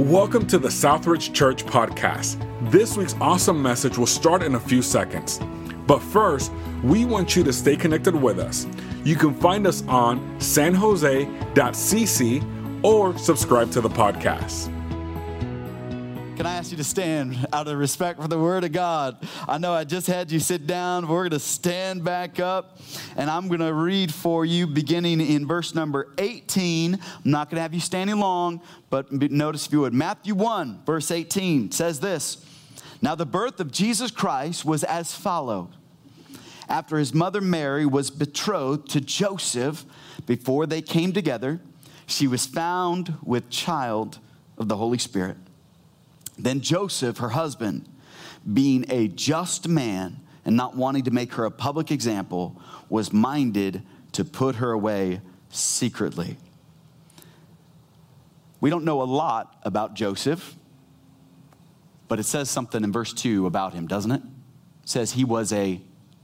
Welcome to the Southridge Church Podcast. This week's awesome message will start in a few seconds. But first, we want you to stay connected with us. You can find us on sanjose.cc or subscribe to the podcast. Can I ask you to stand out of respect for the Word of God? I know I just had you sit down. We're going to stand back up, and I'm going to read for you beginning in verse number 18. I'm not going to have you standing long, but notice if you would. Matthew 1, verse 18 says this Now the birth of Jesus Christ was as follows. After his mother Mary was betrothed to Joseph, before they came together, she was found with child of the Holy Spirit. Then Joseph, her husband, being a just man and not wanting to make her a public example, was minded to put her away secretly. We don't know a lot about Joseph, but it says something in verse 2 about him, doesn't it? It says he was a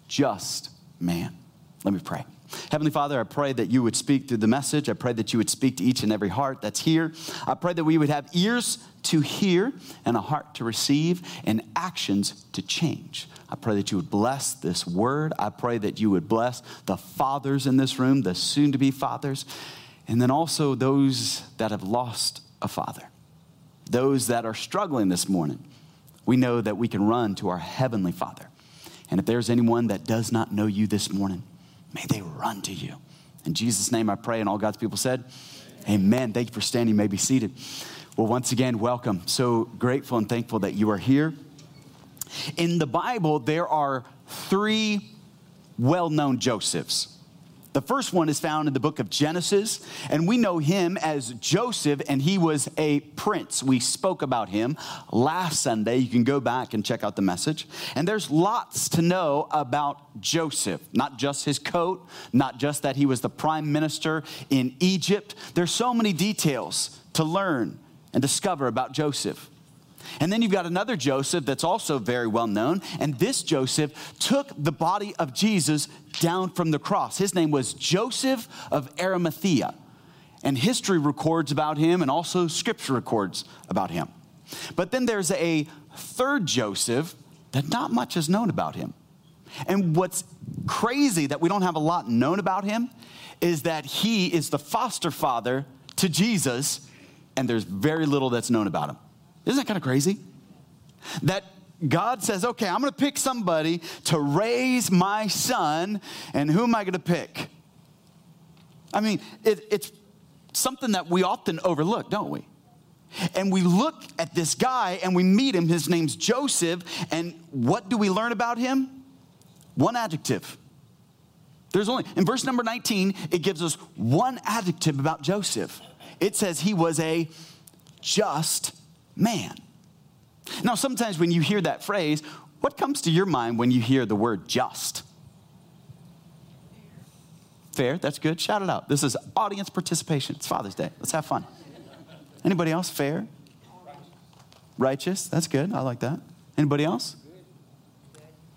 just man. Let me pray. Heavenly Father, I pray that you would speak through the message. I pray that you would speak to each and every heart that's here. I pray that we would have ears to hear and a heart to receive and actions to change. I pray that you would bless this word. I pray that you would bless the fathers in this room, the soon to be fathers, and then also those that have lost a father, those that are struggling this morning. We know that we can run to our Heavenly Father. And if there's anyone that does not know you this morning, may they run to you. In Jesus' name I pray, and all God's people said, Amen. Amen. Thank you for standing. You may be seated. Well, once again, welcome. So grateful and thankful that you are here. In the Bible, there are three well known Josephs. The first one is found in the book of Genesis, and we know him as Joseph, and he was a prince. We spoke about him last Sunday. You can go back and check out the message. And there's lots to know about Joseph, not just his coat, not just that he was the prime minister in Egypt. There's so many details to learn and discover about Joseph. And then you've got another Joseph that's also very well known. And this Joseph took the body of Jesus down from the cross. His name was Joseph of Arimathea. And history records about him, and also scripture records about him. But then there's a third Joseph that not much is known about him. And what's crazy that we don't have a lot known about him is that he is the foster father to Jesus, and there's very little that's known about him. Isn't that kind of crazy? That God says, okay, I'm going to pick somebody to raise my son, and who am I going to pick? I mean, it, it's something that we often overlook, don't we? And we look at this guy and we meet him. His name's Joseph. And what do we learn about him? One adjective. There's only, in verse number 19, it gives us one adjective about Joseph. It says he was a just man. Now, sometimes when you hear that phrase, what comes to your mind when you hear the word just? Fair, that's good. Shout it out. This is audience participation. It's Father's Day. Let's have fun. Anybody else? Fair? Righteous. That's good. I like that. Anybody else?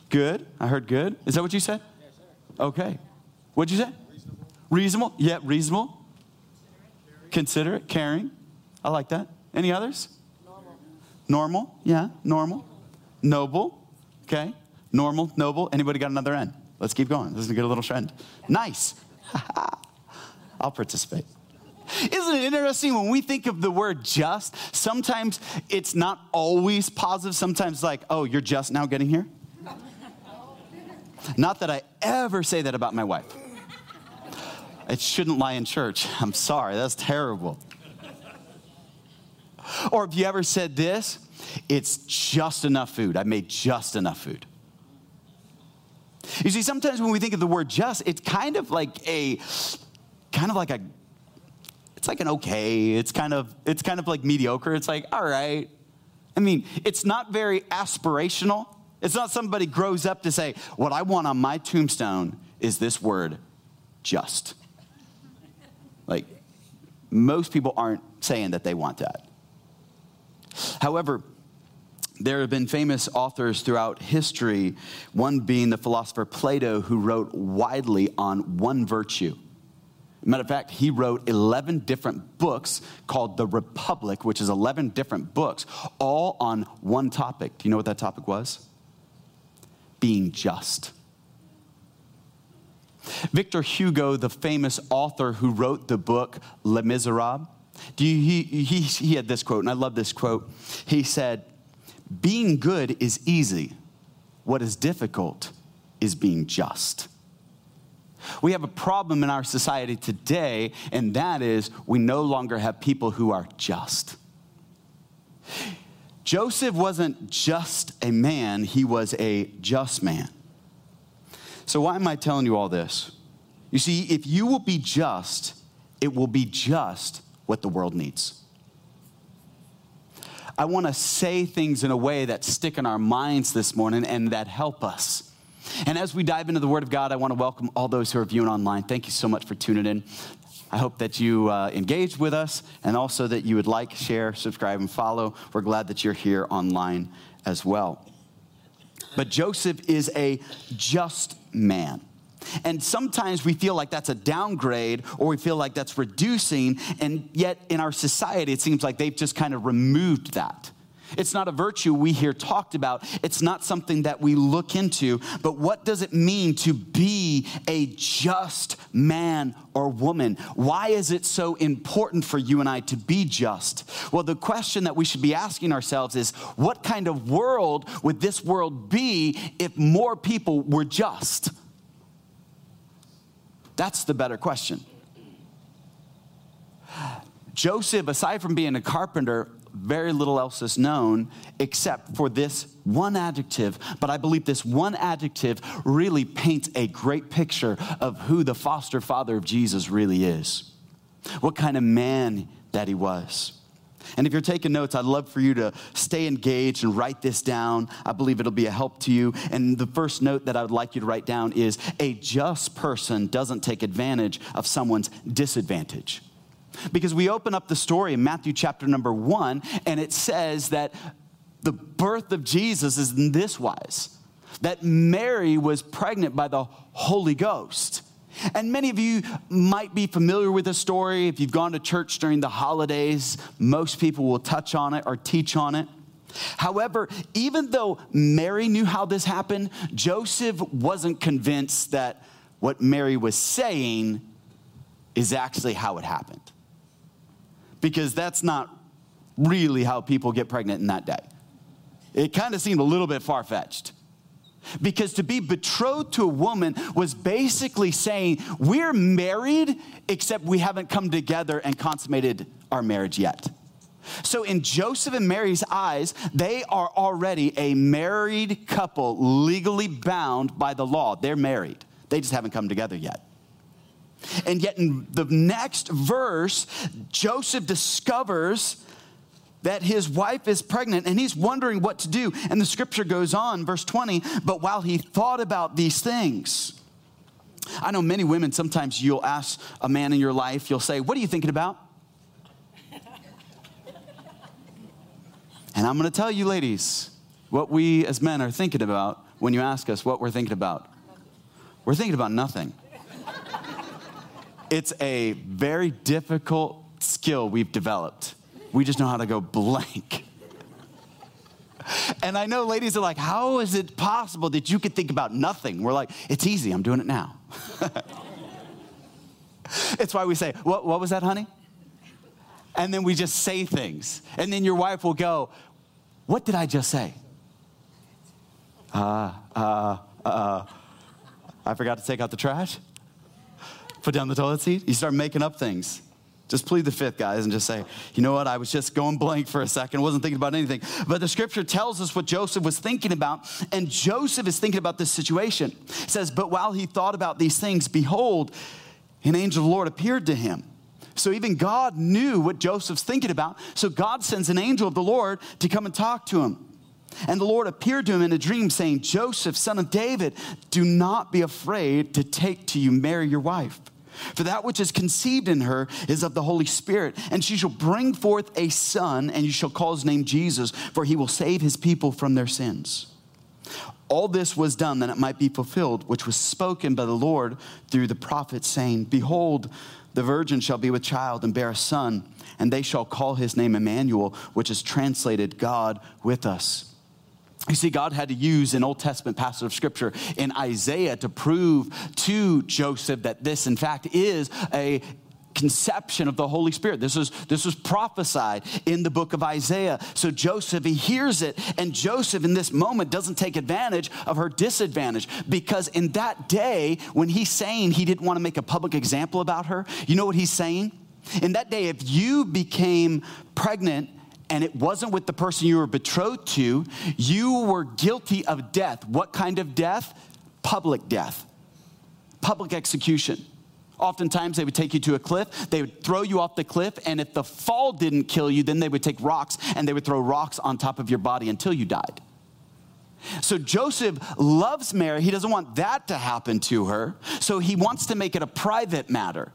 Good. I heard good. Is that what you said? Okay. What'd you say? Reasonable. reasonable. Yeah, reasonable. Considerate, caring. I like that. Any others? Normal, yeah, normal. Noble, okay. Normal, noble. Anybody got another end? Let's keep going. This is a good little trend. Nice. I'll participate. Isn't it interesting when we think of the word just? Sometimes it's not always positive. Sometimes, like, oh, you're just now getting here? Not that I ever say that about my wife. It shouldn't lie in church. I'm sorry, that's terrible. Or have you ever said this? It's just enough food. I made just enough food. You see, sometimes when we think of the word just, it's kind of like a, kind of like a, it's like an okay. It's kind of, it's kind of like mediocre. It's like, all right. I mean, it's not very aspirational. It's not somebody grows up to say, what I want on my tombstone is this word, just. Like, most people aren't saying that they want that. However, there have been famous authors throughout history, one being the philosopher Plato, who wrote widely on one virtue. Matter of fact, he wrote 11 different books called The Republic, which is 11 different books, all on one topic. Do you know what that topic was? Being just. Victor Hugo, the famous author who wrote the book Les Miserables, do you, he, he, he had this quote, and I love this quote. He said, Being good is easy. What is difficult is being just. We have a problem in our society today, and that is we no longer have people who are just. Joseph wasn't just a man, he was a just man. So, why am I telling you all this? You see, if you will be just, it will be just what the world needs. I want to say things in a way that stick in our minds this morning and that help us. And as we dive into the Word of God, I want to welcome all those who are viewing online. Thank you so much for tuning in. I hope that you uh, engage with us and also that you would like, share, subscribe, and follow. We're glad that you're here online as well. But Joseph is a just man. And sometimes we feel like that's a downgrade or we feel like that's reducing. And yet in our society, it seems like they've just kind of removed that. It's not a virtue we hear talked about. It's not something that we look into. But what does it mean to be a just man or woman? Why is it so important for you and I to be just? Well, the question that we should be asking ourselves is what kind of world would this world be if more people were just? That's the better question. Joseph, aside from being a carpenter, very little else is known except for this one adjective. But I believe this one adjective really paints a great picture of who the foster father of Jesus really is, what kind of man that he was. And if you're taking notes, I'd love for you to stay engaged and write this down. I believe it'll be a help to you. And the first note that I would like you to write down is a just person doesn't take advantage of someone's disadvantage. Because we open up the story in Matthew chapter number one, and it says that the birth of Jesus is in this wise that Mary was pregnant by the Holy Ghost. And many of you might be familiar with the story. If you've gone to church during the holidays, most people will touch on it or teach on it. However, even though Mary knew how this happened, Joseph wasn't convinced that what Mary was saying is actually how it happened because that's not really how people get pregnant in that day. It kind of seemed a little bit far fetched. Because to be betrothed to a woman was basically saying, We're married, except we haven't come together and consummated our marriage yet. So, in Joseph and Mary's eyes, they are already a married couple, legally bound by the law. They're married, they just haven't come together yet. And yet, in the next verse, Joseph discovers that his wife is pregnant and he's wondering what to do. And the scripture goes on, verse 20, but while he thought about these things, I know many women, sometimes you'll ask a man in your life, you'll say, What are you thinking about? and I'm gonna tell you, ladies, what we as men are thinking about when you ask us what we're thinking about. We're thinking about nothing. It's a very difficult skill we've developed. We just know how to go blank. And I know ladies are like, how is it possible that you could think about nothing? We're like, it's easy, I'm doing it now. it's why we say, what, what was that, honey? And then we just say things. And then your wife will go, What did I just say? Uh, uh, uh, I forgot to take out the trash put down the toilet seat. You start making up things. Just plead the fifth, guys, and just say, you know what? I was just going blank for a second, wasn't thinking about anything. But the scripture tells us what Joseph was thinking about, and Joseph is thinking about this situation. It says, But while he thought about these things, behold, an angel of the Lord appeared to him. So even God knew what Joseph's thinking about. So God sends an angel of the Lord to come and talk to him. And the Lord appeared to him in a dream, saying, Joseph, son of David, do not be afraid to take to you Mary, your wife. For that which is conceived in her is of the Holy Spirit, and she shall bring forth a son, and you shall call his name Jesus, for he will save his people from their sins. All this was done that it might be fulfilled, which was spoken by the Lord through the prophet, saying, Behold, the virgin shall be with child and bear a son, and they shall call his name Emmanuel, which is translated God with us. You see, God had to use an Old Testament passage of scripture in Isaiah to prove to Joseph that this, in fact, is a conception of the Holy Spirit. This was, this was prophesied in the book of Isaiah. So Joseph, he hears it, and Joseph in this moment doesn't take advantage of her disadvantage because in that day, when he's saying he didn't want to make a public example about her, you know what he's saying? In that day, if you became pregnant and it wasn't with the person you were betrothed to, you were guilty of death. What kind of death? Public death, public execution. Oftentimes, they would take you to a cliff, they would throw you off the cliff, and if the fall didn't kill you, then they would take rocks and they would throw rocks on top of your body until you died. So Joseph loves Mary. He doesn't want that to happen to her. So he wants to make it a private matter.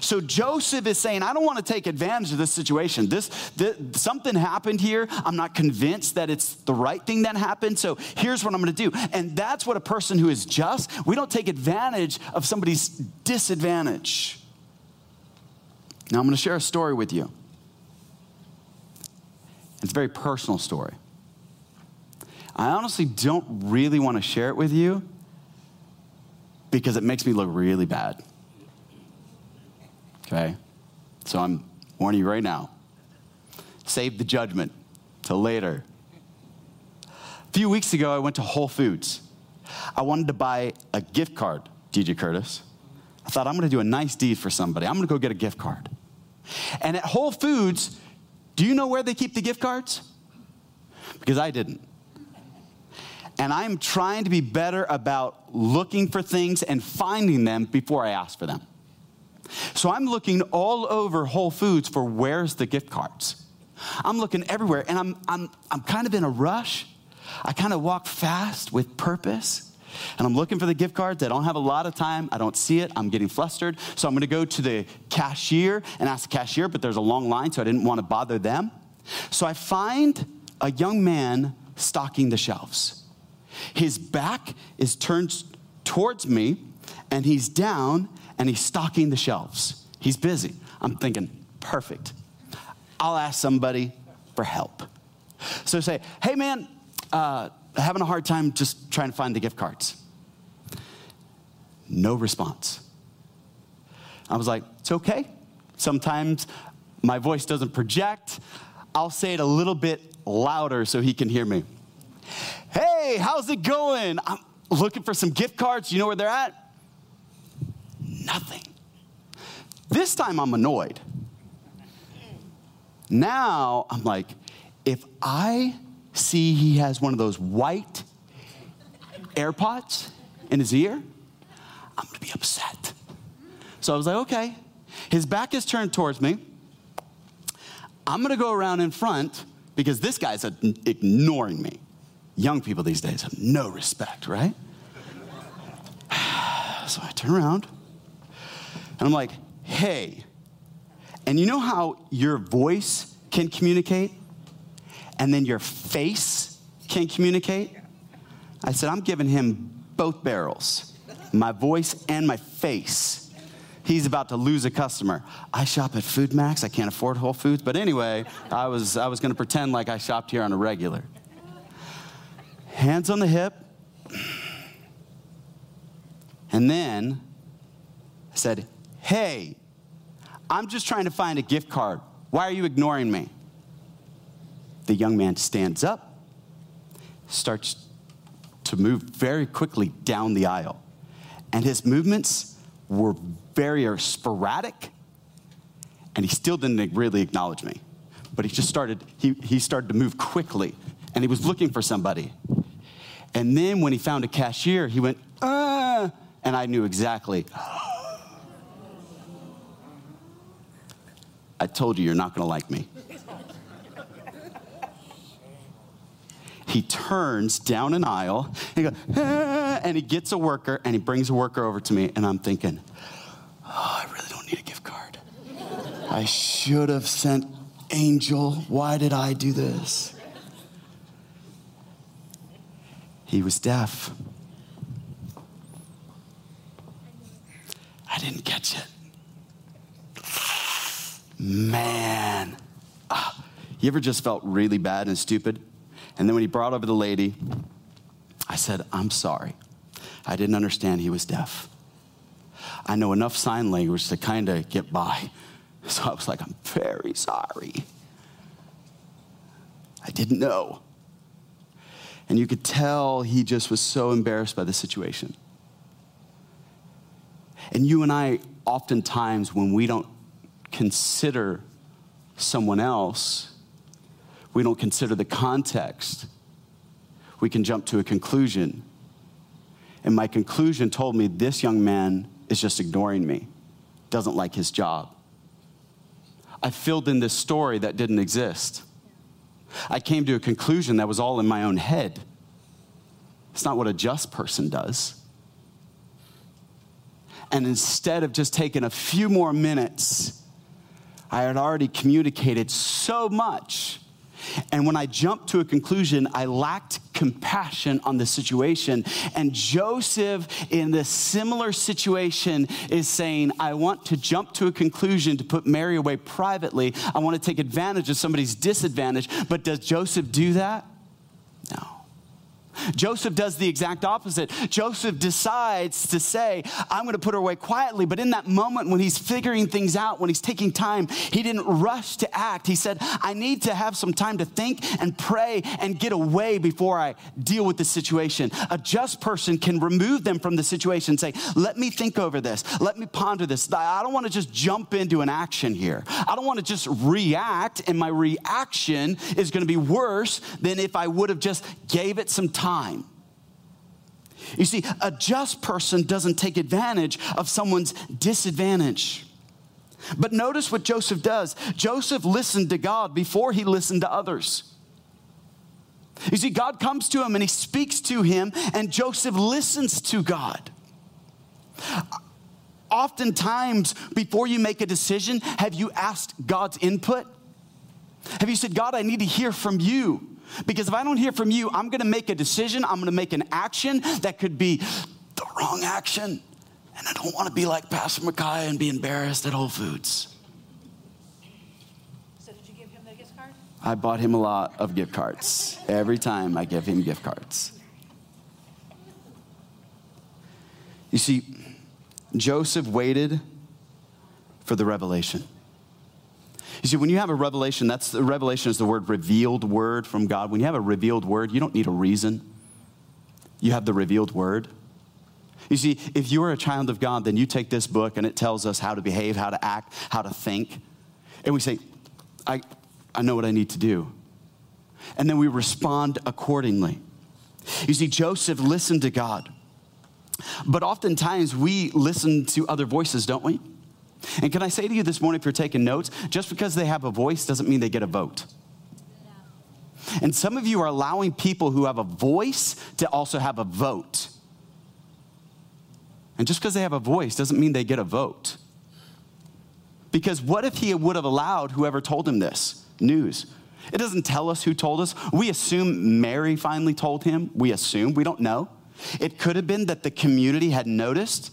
So Joseph is saying, I don't want to take advantage of this situation. This, this, something happened here. I'm not convinced that it's the right thing that happened. So here's what I'm going to do. And that's what a person who is just, we don't take advantage of somebody's disadvantage. Now I'm going to share a story with you. It's a very personal story. I honestly don't really want to share it with you because it makes me look really bad. Okay? So I'm warning you right now. Save the judgment till later. A few weeks ago, I went to Whole Foods. I wanted to buy a gift card, DJ Curtis. I thought, I'm gonna do a nice deed for somebody. I'm gonna go get a gift card. And at Whole Foods, do you know where they keep the gift cards? Because I didn't. And I'm trying to be better about looking for things and finding them before I ask for them. So I'm looking all over Whole Foods for where's the gift cards. I'm looking everywhere and I'm, I'm, I'm kind of in a rush. I kind of walk fast with purpose. And I'm looking for the gift cards. I don't have a lot of time. I don't see it. I'm getting flustered. So I'm going to go to the cashier and ask the cashier, but there's a long line, so I didn't want to bother them. So I find a young man stocking the shelves. His back is turned towards me, and he's down, and he's stocking the shelves. He's busy. I'm thinking, perfect. I'll ask somebody for help. So say, hey man, uh, having a hard time just trying to find the gift cards. No response. I was like, it's okay. Sometimes my voice doesn't project. I'll say it a little bit louder so he can hear me. Hey, how's it going? I'm looking for some gift cards. You know where they're at? Nothing. This time I'm annoyed. Now I'm like, if I see he has one of those white AirPods in his ear, I'm gonna be upset. So I was like, okay. His back is turned towards me. I'm gonna go around in front because this guy's ignoring me. Young people these days have no respect, right? so I turn around. And I'm like, hey. And you know how your voice can communicate? And then your face can communicate? I said, I'm giving him both barrels my voice and my face. He's about to lose a customer. I shop at Food Max. I can't afford Whole Foods. But anyway, I was, I was going to pretend like I shopped here on a regular. Hands on the hip. And then I said, Hey, I'm just trying to find a gift card. Why are you ignoring me? The young man stands up, starts to move very quickly down the aisle. And his movements were very sporadic, and he still didn't really acknowledge me. But he just started, he, he started to move quickly, and he was looking for somebody. And then when he found a cashier, he went, ah, and I knew exactly, I told you you're not going to like me. he turns down an aisle and he goes, ah, and he gets a worker and he brings a worker over to me. And I'm thinking, oh, I really don't need a gift card. I should have sent Angel. Why did I do this? he was deaf. I didn't catch it. Man. Ah, you ever just felt really bad and stupid? And then when he brought over the lady, I said, I'm sorry. I didn't understand he was deaf. I know enough sign language to kind of get by. So I was like, I'm very sorry. I didn't know. And you could tell he just was so embarrassed by the situation. And you and I, oftentimes, when we don't consider someone else, we don't consider the context, we can jump to a conclusion. And my conclusion told me this young man is just ignoring me, doesn't like his job. I filled in this story that didn't exist. I came to a conclusion that was all in my own head. It's not what a just person does. And instead of just taking a few more minutes, I had already communicated so much and when I jumped to a conclusion, I lacked compassion on the situation. And Joseph, in this similar situation, is saying, I want to jump to a conclusion to put Mary away privately. I want to take advantage of somebody's disadvantage. But does Joseph do that? No. Joseph does the exact opposite. Joseph decides to say, I'm going to put her away quietly. But in that moment, when he's figuring things out, when he's taking time, he didn't rush to act. He said, I need to have some time to think and pray and get away before I deal with the situation. A just person can remove them from the situation and say, Let me think over this. Let me ponder this. I don't want to just jump into an action here. I don't want to just react, and my reaction is going to be worse than if I would have just gave it some time time. You see, a just person doesn't take advantage of someone's disadvantage. But notice what Joseph does. Joseph listened to God before he listened to others. You see, God comes to him and he speaks to him, and Joseph listens to God. Oftentimes, before you make a decision, have you asked God's input? Have you said, God, I need to hear from you? Because if I don't hear from you, I'm gonna make a decision, I'm gonna make an action that could be the wrong action. And I don't wanna be like Pastor Micaiah and be embarrassed at Whole Foods. So did you give him the gift card? I bought him a lot of gift cards. Every time I give him gift cards. You see, Joseph waited for the revelation. You see, when you have a revelation, that's revelation is the word revealed word from God. When you have a revealed word, you don't need a reason. You have the revealed word. You see, if you are a child of God, then you take this book and it tells us how to behave, how to act, how to think. And we say, I, I know what I need to do. And then we respond accordingly. You see, Joseph listened to God. But oftentimes we listen to other voices, don't we? And can I say to you this morning, if you're taking notes, just because they have a voice doesn't mean they get a vote. And some of you are allowing people who have a voice to also have a vote. And just because they have a voice doesn't mean they get a vote. Because what if he would have allowed whoever told him this news? It doesn't tell us who told us. We assume Mary finally told him. We assume, we don't know. It could have been that the community had noticed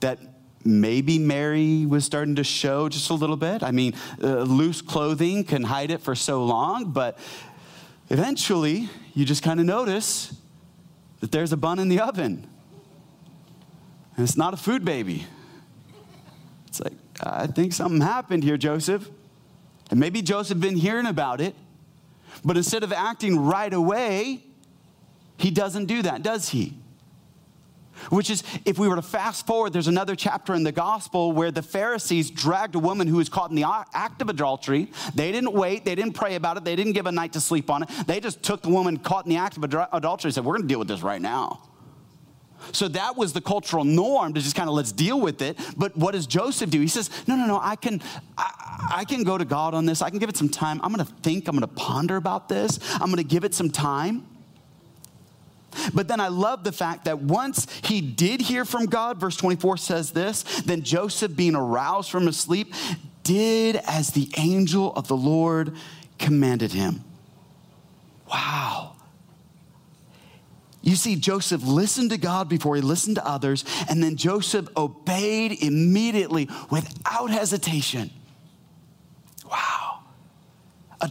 that maybe Mary was starting to show just a little bit. I mean, uh, loose clothing can hide it for so long, but eventually you just kind of notice that there's a bun in the oven. And it's not a food baby. It's like, I think something happened here, Joseph. And maybe Joseph been hearing about it, but instead of acting right away, he doesn't do that, does he? Which is, if we were to fast forward, there's another chapter in the gospel where the Pharisees dragged a woman who was caught in the act of adultery. They didn't wait, they didn't pray about it, they didn't give a night to sleep on it. They just took the woman caught in the act of adultery and said, We're gonna deal with this right now. So that was the cultural norm to just kind of let's deal with it. But what does Joseph do? He says, No, no, no, I can, I, I can go to God on this. I can give it some time. I'm gonna think, I'm gonna ponder about this, I'm gonna give it some time. But then I love the fact that once he did hear from God, verse 24 says this, then Joseph, being aroused from his sleep, did as the angel of the Lord commanded him. Wow. You see, Joseph listened to God before he listened to others, and then Joseph obeyed immediately without hesitation.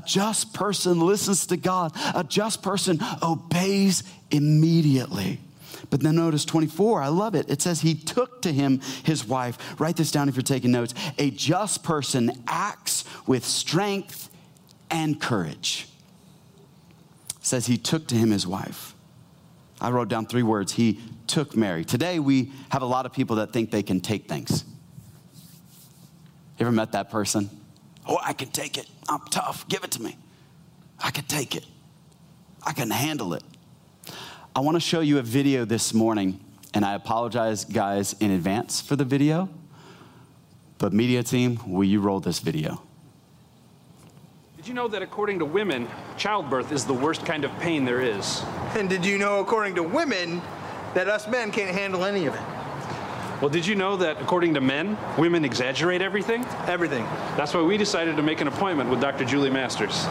Just person listens to God, a just person obeys immediately. But then notice 24, I love it. It says he took to him his wife. Write this down if you're taking notes. A just person acts with strength and courage. It says he took to him his wife. I wrote down three words. He took Mary. Today, we have a lot of people that think they can take things. You ever met that person? Oh, I can take it. I'm tough. Give it to me. I can take it. I can handle it. I want to show you a video this morning, and I apologize, guys, in advance for the video. But, media team, will you roll this video? Did you know that according to women, childbirth is the worst kind of pain there is? And did you know, according to women, that us men can't handle any of it? Well, did you know that according to men, women exaggerate everything? Everything. That's why we decided to make an appointment with Dr. Julie Masters.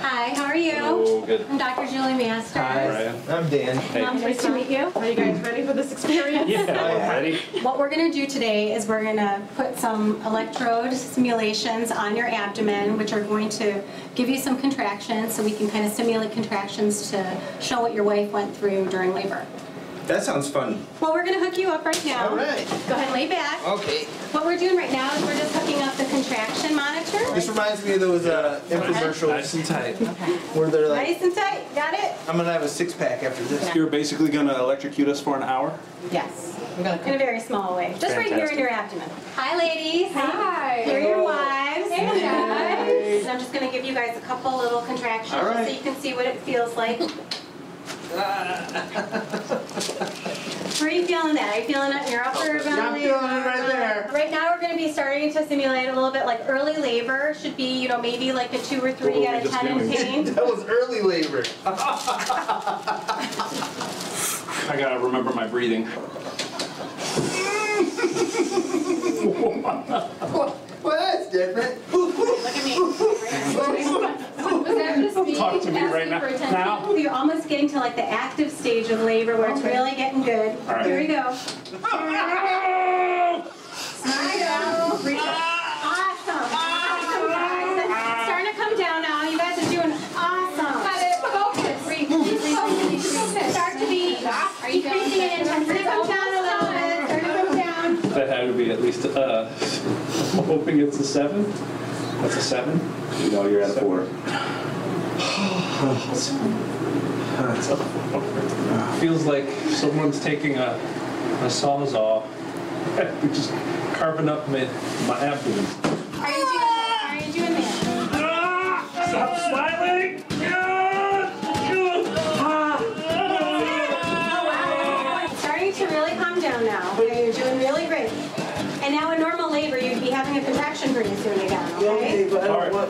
Hi, how are you? Oh, good. I'm Dr. Julie Masters. Brian. I'm Dan. Um, nice to meet you. Are you guys ready for this experience? Yeah, I'm ready? What we're going to do today is we're going to put some electrode simulations on your abdomen, which are going to give you some contractions so we can kind of simulate contractions to show what your wife went through during labor. That sounds fun. Well, we're going to hook you up right now. All right. Go ahead and lay back. Okay. What we're doing right now is we're just hooking up the contraction monitor. This reminds me of those uh, infomercials Nice and tight. where they're like, Nice and tight. Got it? I'm gonna have a six pack after this. You're basically going to electrocute us for an hour? Yes. In a very small way. Just right here in your abdomen. Hi, ladies. Hi. Here are your wives. Hey, guys. And I'm just going to give you guys a couple little contractions All just right. so you can see what it feels like. Where are you feeling that? Are you feeling it in your upper belly? I'm feeling it right there. Right now, we're going to be starting to simulate a little bit like early labor. Should be, you know, maybe like a two or three What out of just ten in doing? pain. That was early labor. I got to remember my breathing. Well, that's different. Look at me. Was that just me Talk to me asking right now. for attention? Now? You're almost getting to like the active stage of labor where it's really getting good. All right. Here we go. Awesome. Awesome, guys. Starting to come down now. You guys are doing awesome. Got it. Focus. Breathe. Start to be Are you feeling increasing in intensity. Come down a little bit. Start to come down. That had to be at least, uh, I'm hoping it's a seven. That's a seven? You know, you're at a four. Feels like someone's taking a, a sawzall and just carving up my, my abdomen. Are you doing? Are you doing that? Ah! Stop smiling!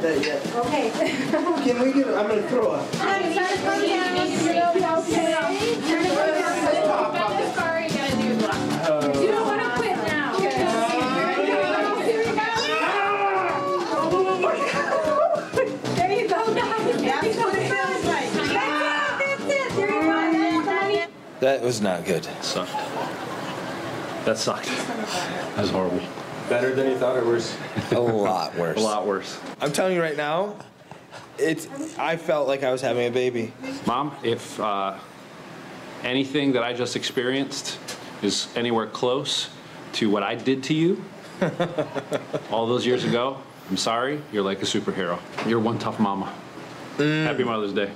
Okay? but I All right. don't want that yet. Okay. Can we get? I'm gonna throw up. Start to come down. Start to come down. Not this far, you gotta do left. You don't wanna quit now. Ah! There you go, guys. That's what it feels like. That's it. That's it. There you go. That's it. That was not good. Sucked. That sucked. That was horrible. Better than you thought or worse? A lot worse. A lot worse. I'm telling you right now, it's. I felt like I was having a baby. Mom, if uh, anything that I just experienced is anywhere close to what I did to you all those years ago, I'm sorry. You're like a superhero. You're one tough mama. Happy Mother's Day.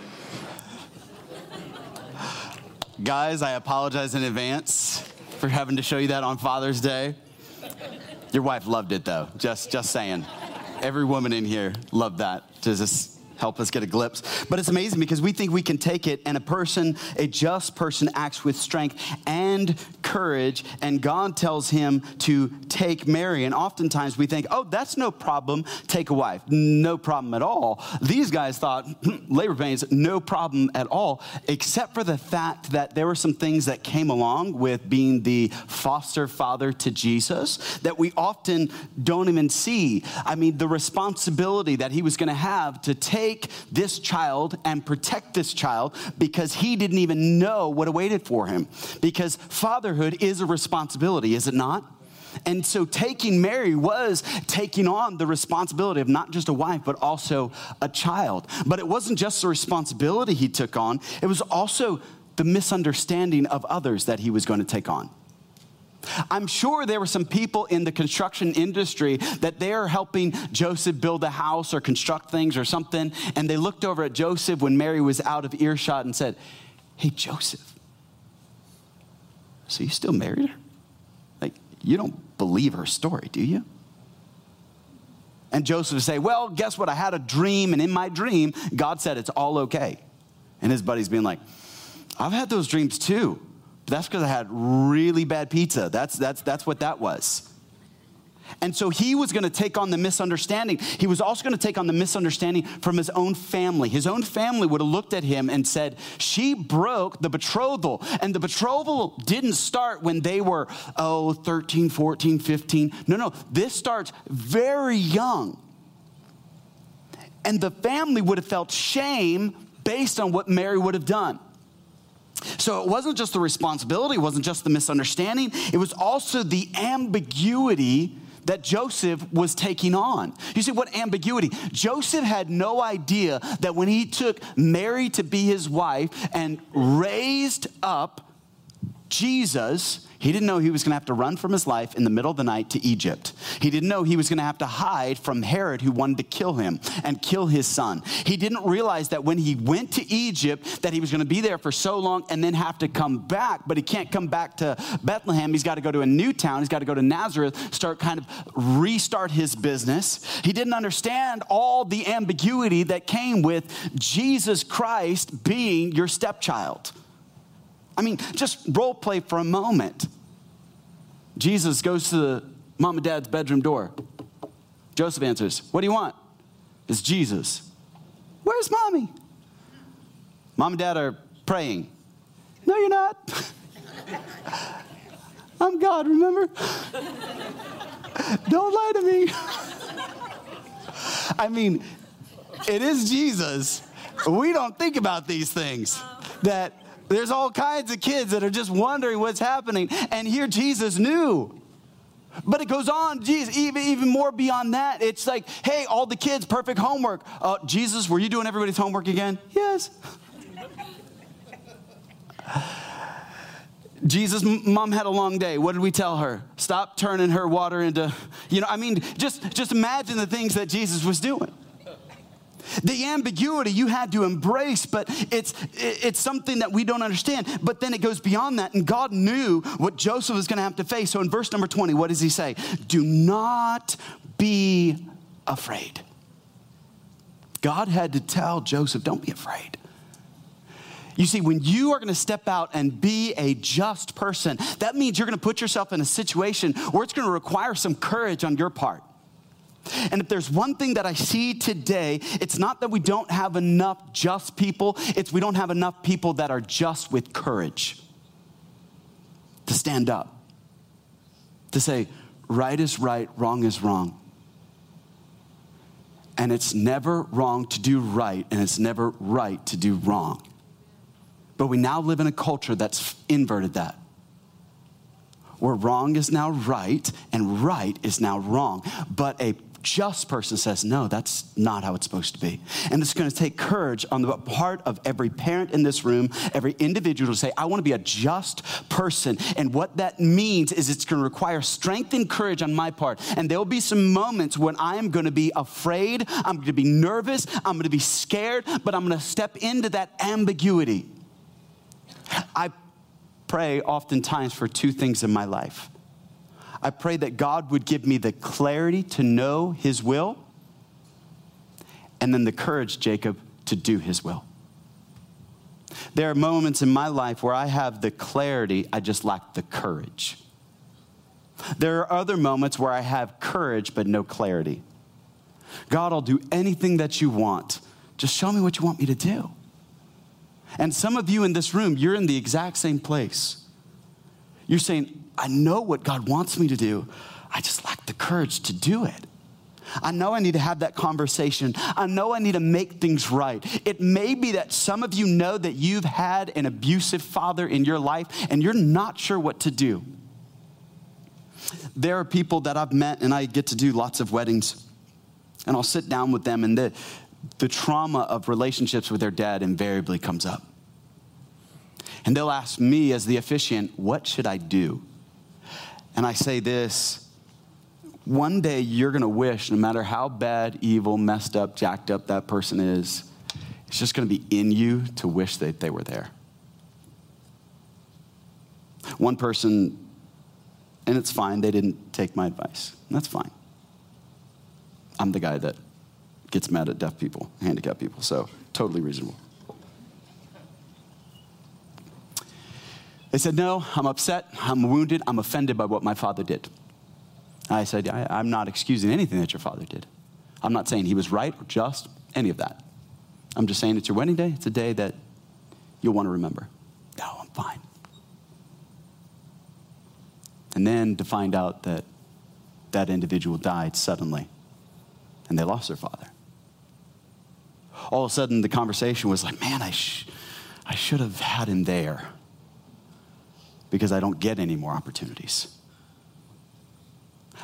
Guys, I apologize in advance for having to show you that on Father's Day. Your wife loved it though. Just just saying. Every woman in here loved that. To just help us get a glimpse. But it's amazing because we think we can take it and a person, a just person acts with strength and courage, and God tells him to take Mary. And oftentimes we think, oh, that's no problem, take a wife. No problem at all. These guys thought hmm, labor pains, no problem at all, except for the fact that there were some things that came along with being the foster father to Jesus that we often don't even see. I mean, the responsibility that he was going to have to take this child and protect this child because he didn't even know what awaited for him. Because is a responsibility, is it not? And so taking Mary was taking on the responsibility of not just a wife, but also a child. But it wasn't just the responsibility he took on, it was also the misunderstanding of others that he was going to take on. I'm sure there were some people in the construction industry that they're helping Joseph build a house or construct things or something, and they looked over at Joseph when Mary was out of earshot and said, Hey, Joseph, so you still married her? Like, you don't believe her story, do you? And Joseph would say, Well, guess what? I had a dream, and in my dream, God said it's all okay. And his buddy's being like, I've had those dreams too. But that's because I had really bad pizza. That's, that's, that's what that was. And so he was going to take on the misunderstanding. He was also going to take on the misunderstanding from his own family. His own family would have looked at him and said, She broke the betrothal. And the betrothal didn't start when they were, oh, 13, 14, 15. No, no, this starts very young. And the family would have felt shame based on what Mary would have done. So it wasn't just the responsibility, it wasn't just the misunderstanding, it was also the ambiguity that Joseph was taking on. You see, what ambiguity? Joseph had no idea that when he took Mary to be his wife and raised up Jesus, he didn't know he was going to have to run from his life in the middle of the night to Egypt. He didn't know he was going to have to hide from Herod, who wanted to kill him and kill his son. He didn't realize that when he went to Egypt, that he was going to be there for so long and then have to come back. But he can't come back to Bethlehem. He's got to go to a new town. He's got to go to Nazareth, start kind of restart his business. He didn't understand all the ambiguity that came with Jesus Christ being your stepchild. I mean, just role play for a moment. Jesus goes to the mom and dad's bedroom door. Joseph answers, What do you want? It's Jesus. Where's mommy? Mom and dad are praying. No, you're not. I'm God, remember? Don't lie to me. I mean, it is Jesus. We don't think about these things. That there's all kinds of kids that are just wondering what's happening. And here Jesus knew. But it goes on, Jesus, even, even more beyond that. It's like, hey, all the kids, perfect homework. Uh, Jesus, were you doing everybody's homework again? Yes. Jesus' mom had a long day. What did we tell her? Stop turning her water into, you know, I mean, just, just imagine the things that Jesus was doing. The ambiguity you had to embrace, but it's, it's something that we don't understand. But then it goes beyond that, and God knew what Joseph was going to have to face. So in verse number 20, what does he say? Do not be afraid. God had to tell Joseph, don't be afraid. You see, when you are going to step out and be a just person, that means you're going to put yourself in a situation where it's going to require some courage on your part. And if there's one thing that I see today, it's not that we don't have enough just people, it's we don't have enough people that are just with courage to stand up, to say, right is right, wrong is wrong. And it's never wrong to do right, and it's never right to do wrong. But we now live in a culture that's inverted that where wrong is now right and right is now wrong. But a just person says, no, that's not how it's supposed to be. And it's going to take courage on the part of every parent in this room, every individual to say, I want to be a just person. And what that means is it's going to require strength and courage on my part. And there will be some moments when I am going to be afraid, I'm going to be nervous, I'm going to be scared, but I'm going to step into that ambiguity. I pray oftentimes for two things in my life. I pray that God would give me the clarity to know His will and then the courage, Jacob, to do His will. There are moments in my life where I have the clarity, I just lack the courage. There are other moments where I have courage but no clarity. God, I'll do anything that you want. Just show me what you want me to do. And some of you in this room, you're in the exact same place. You're saying, I know what God wants me to do, I just lack the courage to do it. I know I need to have that conversation. I know I need to make things right. It may be that some of you know that you've had an abusive father in your life and you're not sure what to do. There are people that I've met and I get to do lots of weddings and I'll sit down with them and the, the trauma of relationships with their dad invariably comes up. And they'll ask me as the officiant, what should I do? And I say this one day you're going to wish, no matter how bad, evil, messed up, jacked up that person is, it's just going to be in you to wish that they were there. One person, and it's fine, they didn't take my advice. That's fine. I'm the guy that gets mad at deaf people, handicapped people, so totally reasonable. They said, No, I'm upset, I'm wounded, I'm offended by what my father did. I said, I, am not excusing anything that your father did. I'm not saying he was right or just, any of that. I'm just saying it's your wedding day. It's a day that you'll want to remember. No, I'm fine. And then to find out that that individual died suddenly and they lost their father. All of a sudden, the conversation was like, man, I, sh- I should have had him there because I don't get any more opportunities.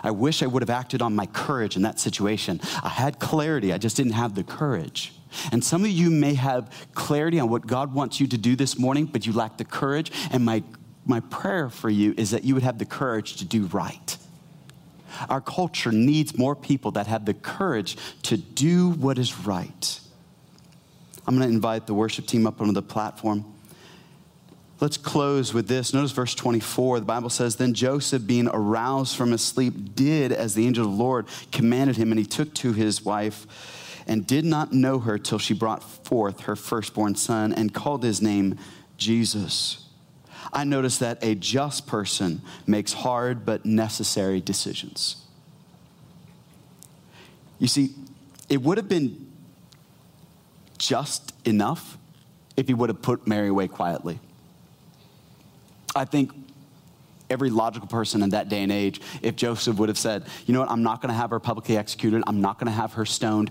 I wish I would have acted on my courage in that situation. I had clarity, I just didn't have the courage. And some of you may have clarity on what God wants you to do this morning, but you lack the courage. And my, my prayer for you is that you would have the courage to do right. Our culture needs more people that have the courage to do what is right. I'm going to invite the worship team up onto the platform. Let's close with this. Notice verse 24. The Bible says, Then Joseph, being aroused from his sleep, did as the angel of the Lord commanded him, and he took to his wife and did not know her till she brought forth her firstborn son and called his name Jesus. I notice that a just person makes hard but necessary decisions. You see, it would have been just enough if he would have put Mary away quietly. I think every logical person in that day and age, if Joseph would have said, you know what, I'm not going to have her publicly executed, I'm not going to have her stoned,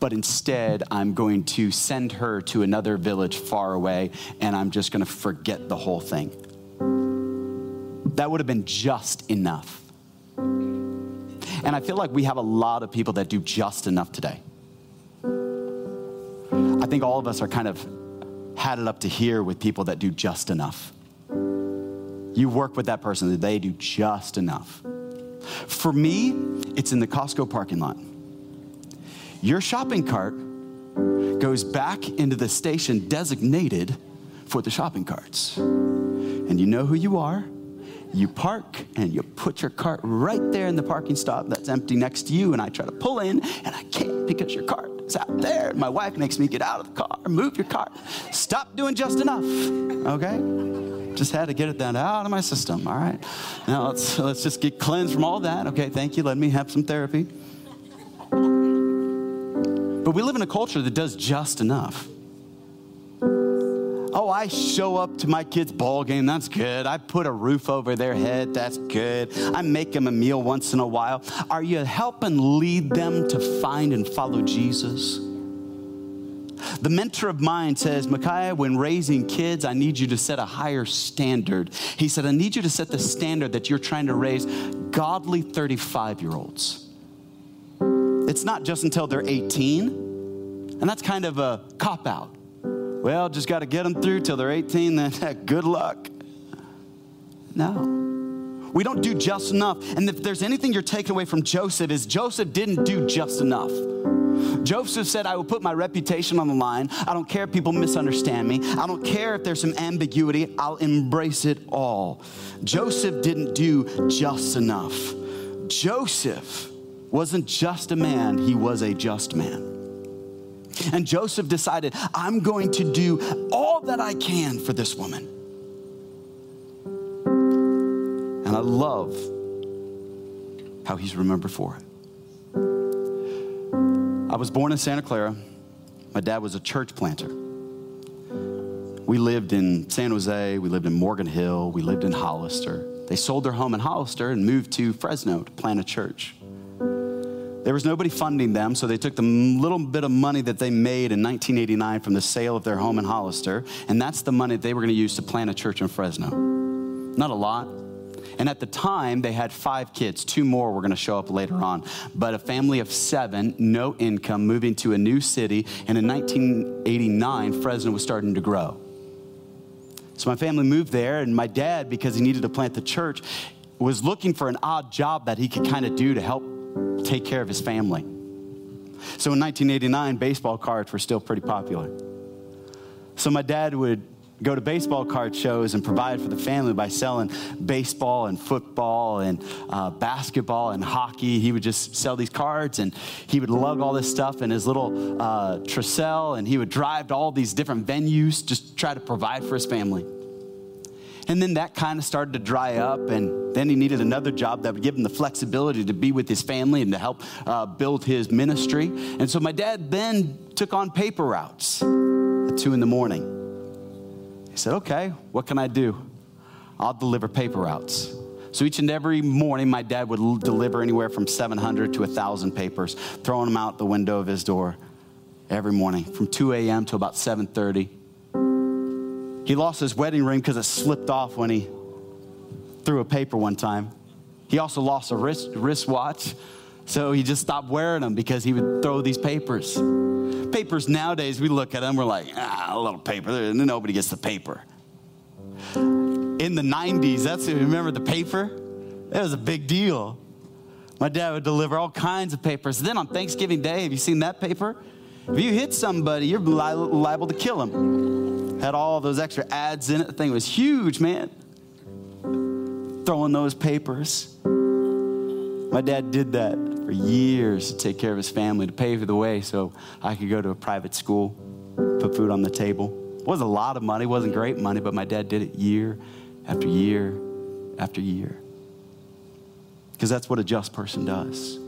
but instead I'm going to send her to another village far away and I'm just going to forget the whole thing. That would have been just enough. And I feel like we have a lot of people that do just enough today. I think all of us are kind of had it up to here with people that do just enough. You work with that person, they do just enough. For me, it's in the Costco parking lot. Your shopping cart goes back into the station designated for the shopping carts. And you know who you are. You park and you put your cart right there in the parking stop that's empty next to you. And I try to pull in and I can't because your cart is out there. My wife makes me get out of the car, move your cart. Stop doing just enough, okay? Just had to get it that out of my system. All right. Now let's let's just get cleansed from all that. Okay, thank you. Let me have some therapy. But we live in a culture that does just enough. Oh, I show up to my kids' ball game. That's good. I put a roof over their head. That's good. I make them a meal once in a while. Are you helping lead them to find and follow Jesus? The mentor of mine says, Micaiah, when raising kids, I need you to set a higher standard. He said, I need you to set the standard that you're trying to raise godly 35 year olds. It's not just until they're 18, and that's kind of a cop out. Well, just got to get them through till they're 18, then good luck. No. We don't do just enough. And if there's anything you're taking away from Joseph, is Joseph didn't do just enough. Joseph said, I will put my reputation on the line. I don't care if people misunderstand me. I don't care if there's some ambiguity. I'll embrace it all. Joseph didn't do just enough. Joseph wasn't just a man, he was a just man. And Joseph decided, I'm going to do all that I can for this woman. And I love how he's remembered for it. I was born in Santa Clara. My dad was a church planter. We lived in San Jose, we lived in Morgan Hill, we lived in Hollister. They sold their home in Hollister and moved to Fresno to plant a church. There was nobody funding them, so they took the little bit of money that they made in 1989 from the sale of their home in Hollister, and that's the money they were going to use to plant a church in Fresno. Not a lot. And at the time, they had five kids. Two more were going to show up later on. But a family of seven, no income, moving to a new city. And in 1989, Fresno was starting to grow. So my family moved there, and my dad, because he needed to plant the church, was looking for an odd job that he could kind of do to help take care of his family. So in 1989, baseball cards were still pretty popular. So my dad would go to baseball card shows and provide for the family by selling baseball and football and uh, basketball and hockey. He would just sell these cards and he would lug all this stuff in his little uh, and he would drive to all these different venues just try to provide for his family. And then that kind of started to dry up, and then he needed another job that would give him the flexibility to be with his family and to help uh, build his ministry. And so my dad then took on paper routes at two in the morning. He said, Okay, what can I do? I'll deliver paper routes. So each and every morning, my dad would deliver anywhere from 700 to 1,000 papers, throwing them out the window of his door every morning from 2 a.m. to about 7:30. He lost his wedding ring because it slipped off when he threw a paper one time. He also lost a wrist wristwatch, so he just stopped wearing them because he would throw these papers. Papers nowadays, we look at them, we're like, ah, a little paper. Nobody gets the paper. In the 90s, that's remember the paper? That was a big deal. My dad would deliver all kinds of papers. Then on Thanksgiving Day, have you seen that paper? If you hit somebody, you're li- liable to kill them. Had all those extra ads in it. The thing was huge, man. Throwing those papers. My dad did that for years to take care of his family, to pave the way so I could go to a private school, put food on the table. It wasn't a lot of money, wasn't great money, but my dad did it year after year after year. Because that's what a just person does.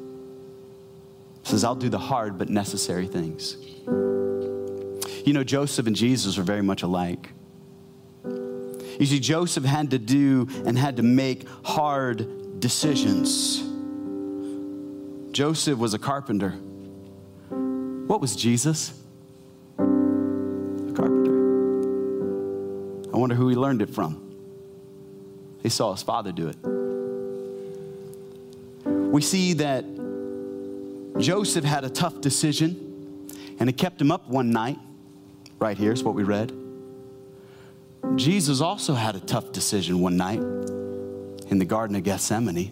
says, I'll do the hard but necessary things. You know, Joseph and Jesus are very much alike. You see, Joseph had to do and had to make hard decisions. Joseph was a carpenter. What was Jesus? A carpenter. I wonder who he learned it from. He saw his father do it. We see that Joseph had a tough decision, and it kept him up one night. Right here is what we read. Jesus also had a tough decision one night in the Garden of Gethsemane,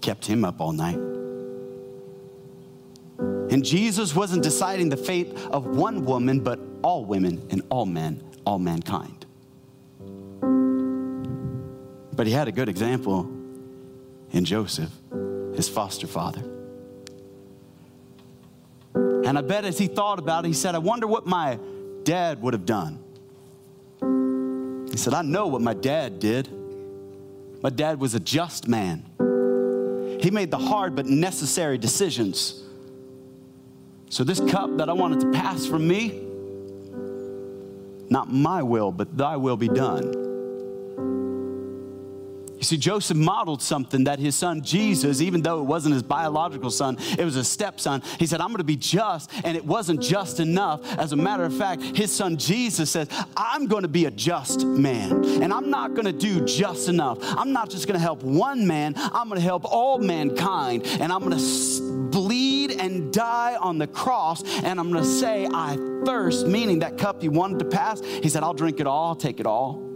kept him up all night. And Jesus wasn't deciding the fate of one woman, but all women and all men, all mankind. But he had a good example in Joseph, his foster father. And I bet as he thought about it, he said, I wonder what my dad would have done. He said, I know what my dad did. My dad was a just man. He made the hard but necessary decisions. So, this cup that I wanted to pass from me, not my will, but thy will be done. You see, Joseph modeled something that his son Jesus, even though it wasn't his biological son, it was a stepson. He said, I'm going to be just, and it wasn't just enough. As a matter of fact, his son Jesus says, I'm going to be a just man, and I'm not going to do just enough. I'm not just going to help one man, I'm going to help all mankind, and I'm going to bleed and die on the cross, and I'm going to say, I thirst, meaning that cup he wanted to pass. He said, I'll drink it all, I'll take it all.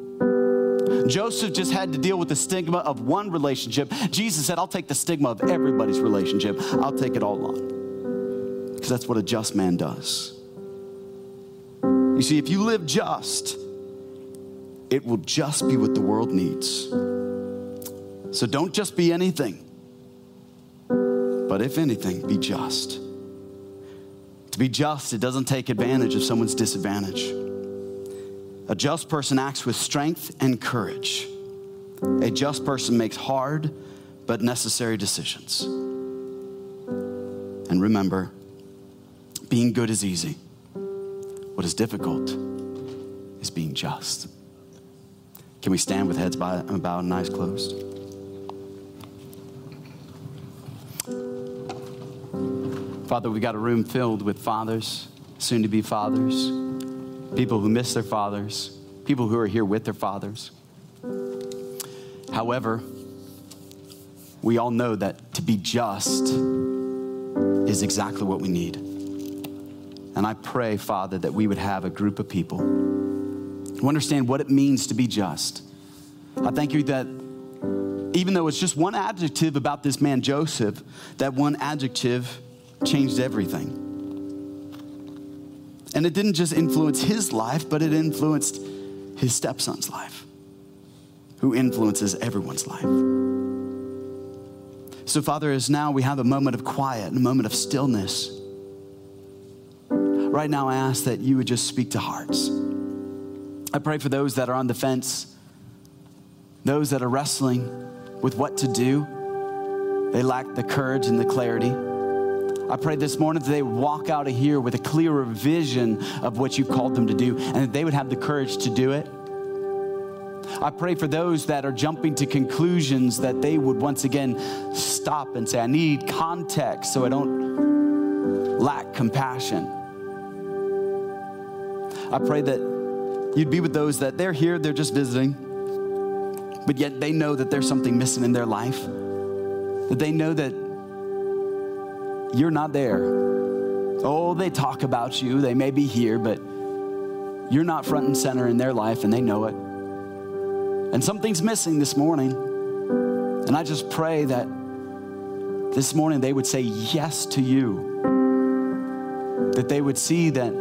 Joseph just had to deal with the stigma of one relationship. Jesus said, I'll take the stigma of everybody's relationship, I'll take it all on. Because that's what a just man does. You see, if you live just, it will just be what the world needs. So don't just be anything, but if anything, be just. To be just, it doesn't take advantage of someone's disadvantage. A just person acts with strength and courage. A just person makes hard but necessary decisions. And remember, being good is easy. What is difficult is being just. Can we stand with heads bowed and eyes closed? Father, we've got a room filled with fathers, soon to be fathers, people who miss their fathers, people who are here with their fathers. However, we all know that to be just is exactly what we need. And I pray, Father, that we would have a group of people who understand what it means to be just. I thank you that even though it's just one adjective about this man Joseph, that one adjective changed everything. And it didn't just influence his life, but it influenced his stepson's life, who influences everyone's life. So, Father, as now we have a moment of quiet and a moment of stillness, right now I ask that you would just speak to hearts. I pray for those that are on the fence, those that are wrestling with what to do. They lack the courage and the clarity. I pray this morning that they walk out of here with a clearer vision of what you called them to do and that they would have the courage to do it. I pray for those that are jumping to conclusions that they would once again stop and say, I need context so I don't lack compassion. I pray that you'd be with those that they're here, they're just visiting but yet they know that there's something missing in their life. That they know that you're not there. Oh, they talk about you, they may be here, but you're not front and center in their life and they know it. And something's missing this morning. And I just pray that this morning they would say yes to you. That they would see that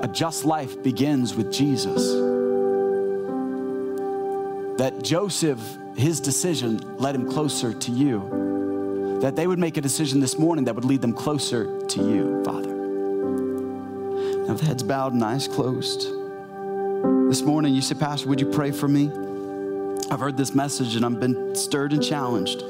a just life begins with Jesus that Joseph, his decision led him closer to you. That they would make a decision this morning that would lead them closer to you, Father. Now, with heads bowed and eyes closed, this morning you say, Pastor, would you pray for me? I've heard this message and I've been stirred and challenged,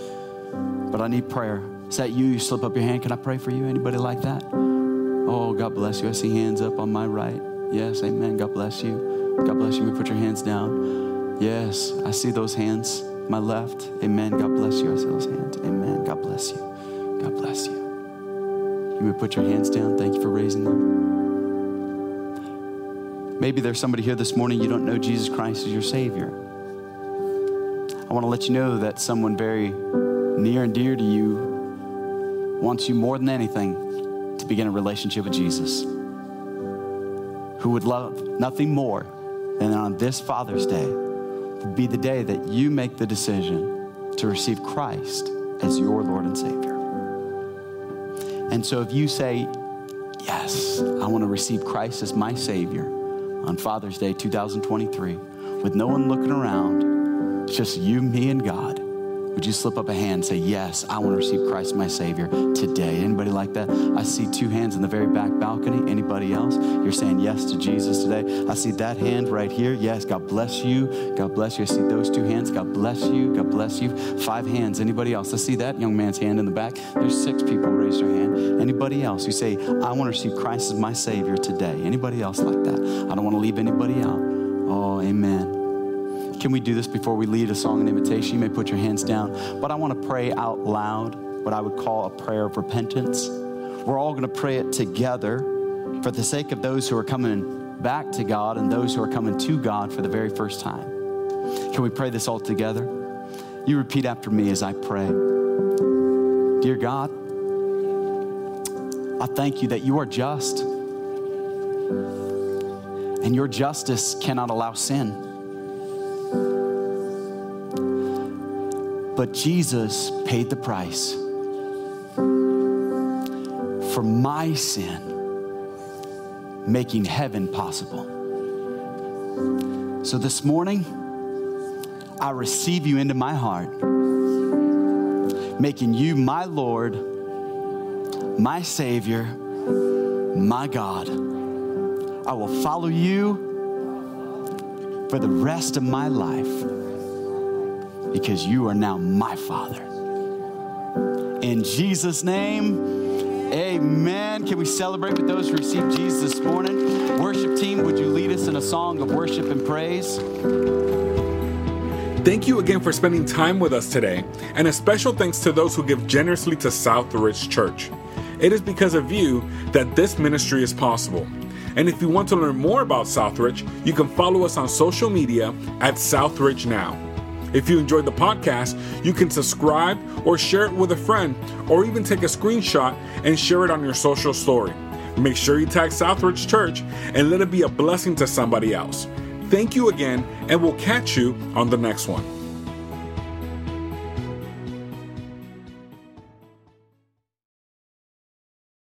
but I need prayer. Is that you? You slip up your hand. Can I pray for you? Anybody like that? Oh, God bless you. I see hands up on my right. Yes, amen. God bless you. God bless you. We put your hands down. Yes, I see those hands. My left. Amen. God bless you. I see those hands. Amen. God bless you. God bless you. You may put your hands down. Thank you for raising them. Maybe there's somebody here this morning you don't know Jesus Christ as your Savior. I want to let you know that someone very near and dear to you wants you more than anything to begin a relationship with Jesus, who would love nothing more than on this Father's Day be the day that you make the decision to receive Christ as your Lord and Savior. And so if you say, Yes, I want to receive Christ as my Savior on Father's Day 2023, with no one looking around, it's just you, me, and God would you slip up a hand and say, Yes, I want to receive Christ my Savior today? Anybody like that? I see two hands in the very back balcony. Anybody else? You're saying yes to Jesus today. I see that hand right here. Yes, God bless you. God bless you. I see those two hands. God bless you. God bless you. Five hands. Anybody else? I see that young man's hand in the back. There's six people raised their hand. Anybody else? You say, I want to receive Christ as my Savior today. Anybody else like that? I don't want to leave anybody out. Oh, amen. Can we do this before we lead a song and invitation? You may put your hands down, but I want to pray out loud what I would call a prayer of repentance. We're all going to pray it together for the sake of those who are coming back to God and those who are coming to God for the very first time. Can we pray this all together? You repeat after me as I pray. Dear God, I thank you that you are just, and your justice cannot allow sin. But Jesus paid the price for my sin, making heaven possible. So this morning, I receive you into my heart, making you my Lord, my Savior, my God. I will follow you for the rest of my life because you are now my Father. In Jesus' name, amen. Can we celebrate with those who received Jesus this morning? Worship team, would you lead us in a song of worship and praise? Thank you again for spending time with us today, and a special thanks to those who give generously to Southridge Church. It is because of you that this ministry is possible. And if you want to learn more about Southridge, you can follow us on social media at Southridge Now. If you enjoyed the podcast, you can subscribe or share it with a friend, or even take a screenshot and share it on your social story. Make sure you tag Southridge Church and let it be a blessing to somebody else. Thank you again, and we'll catch you on the next one.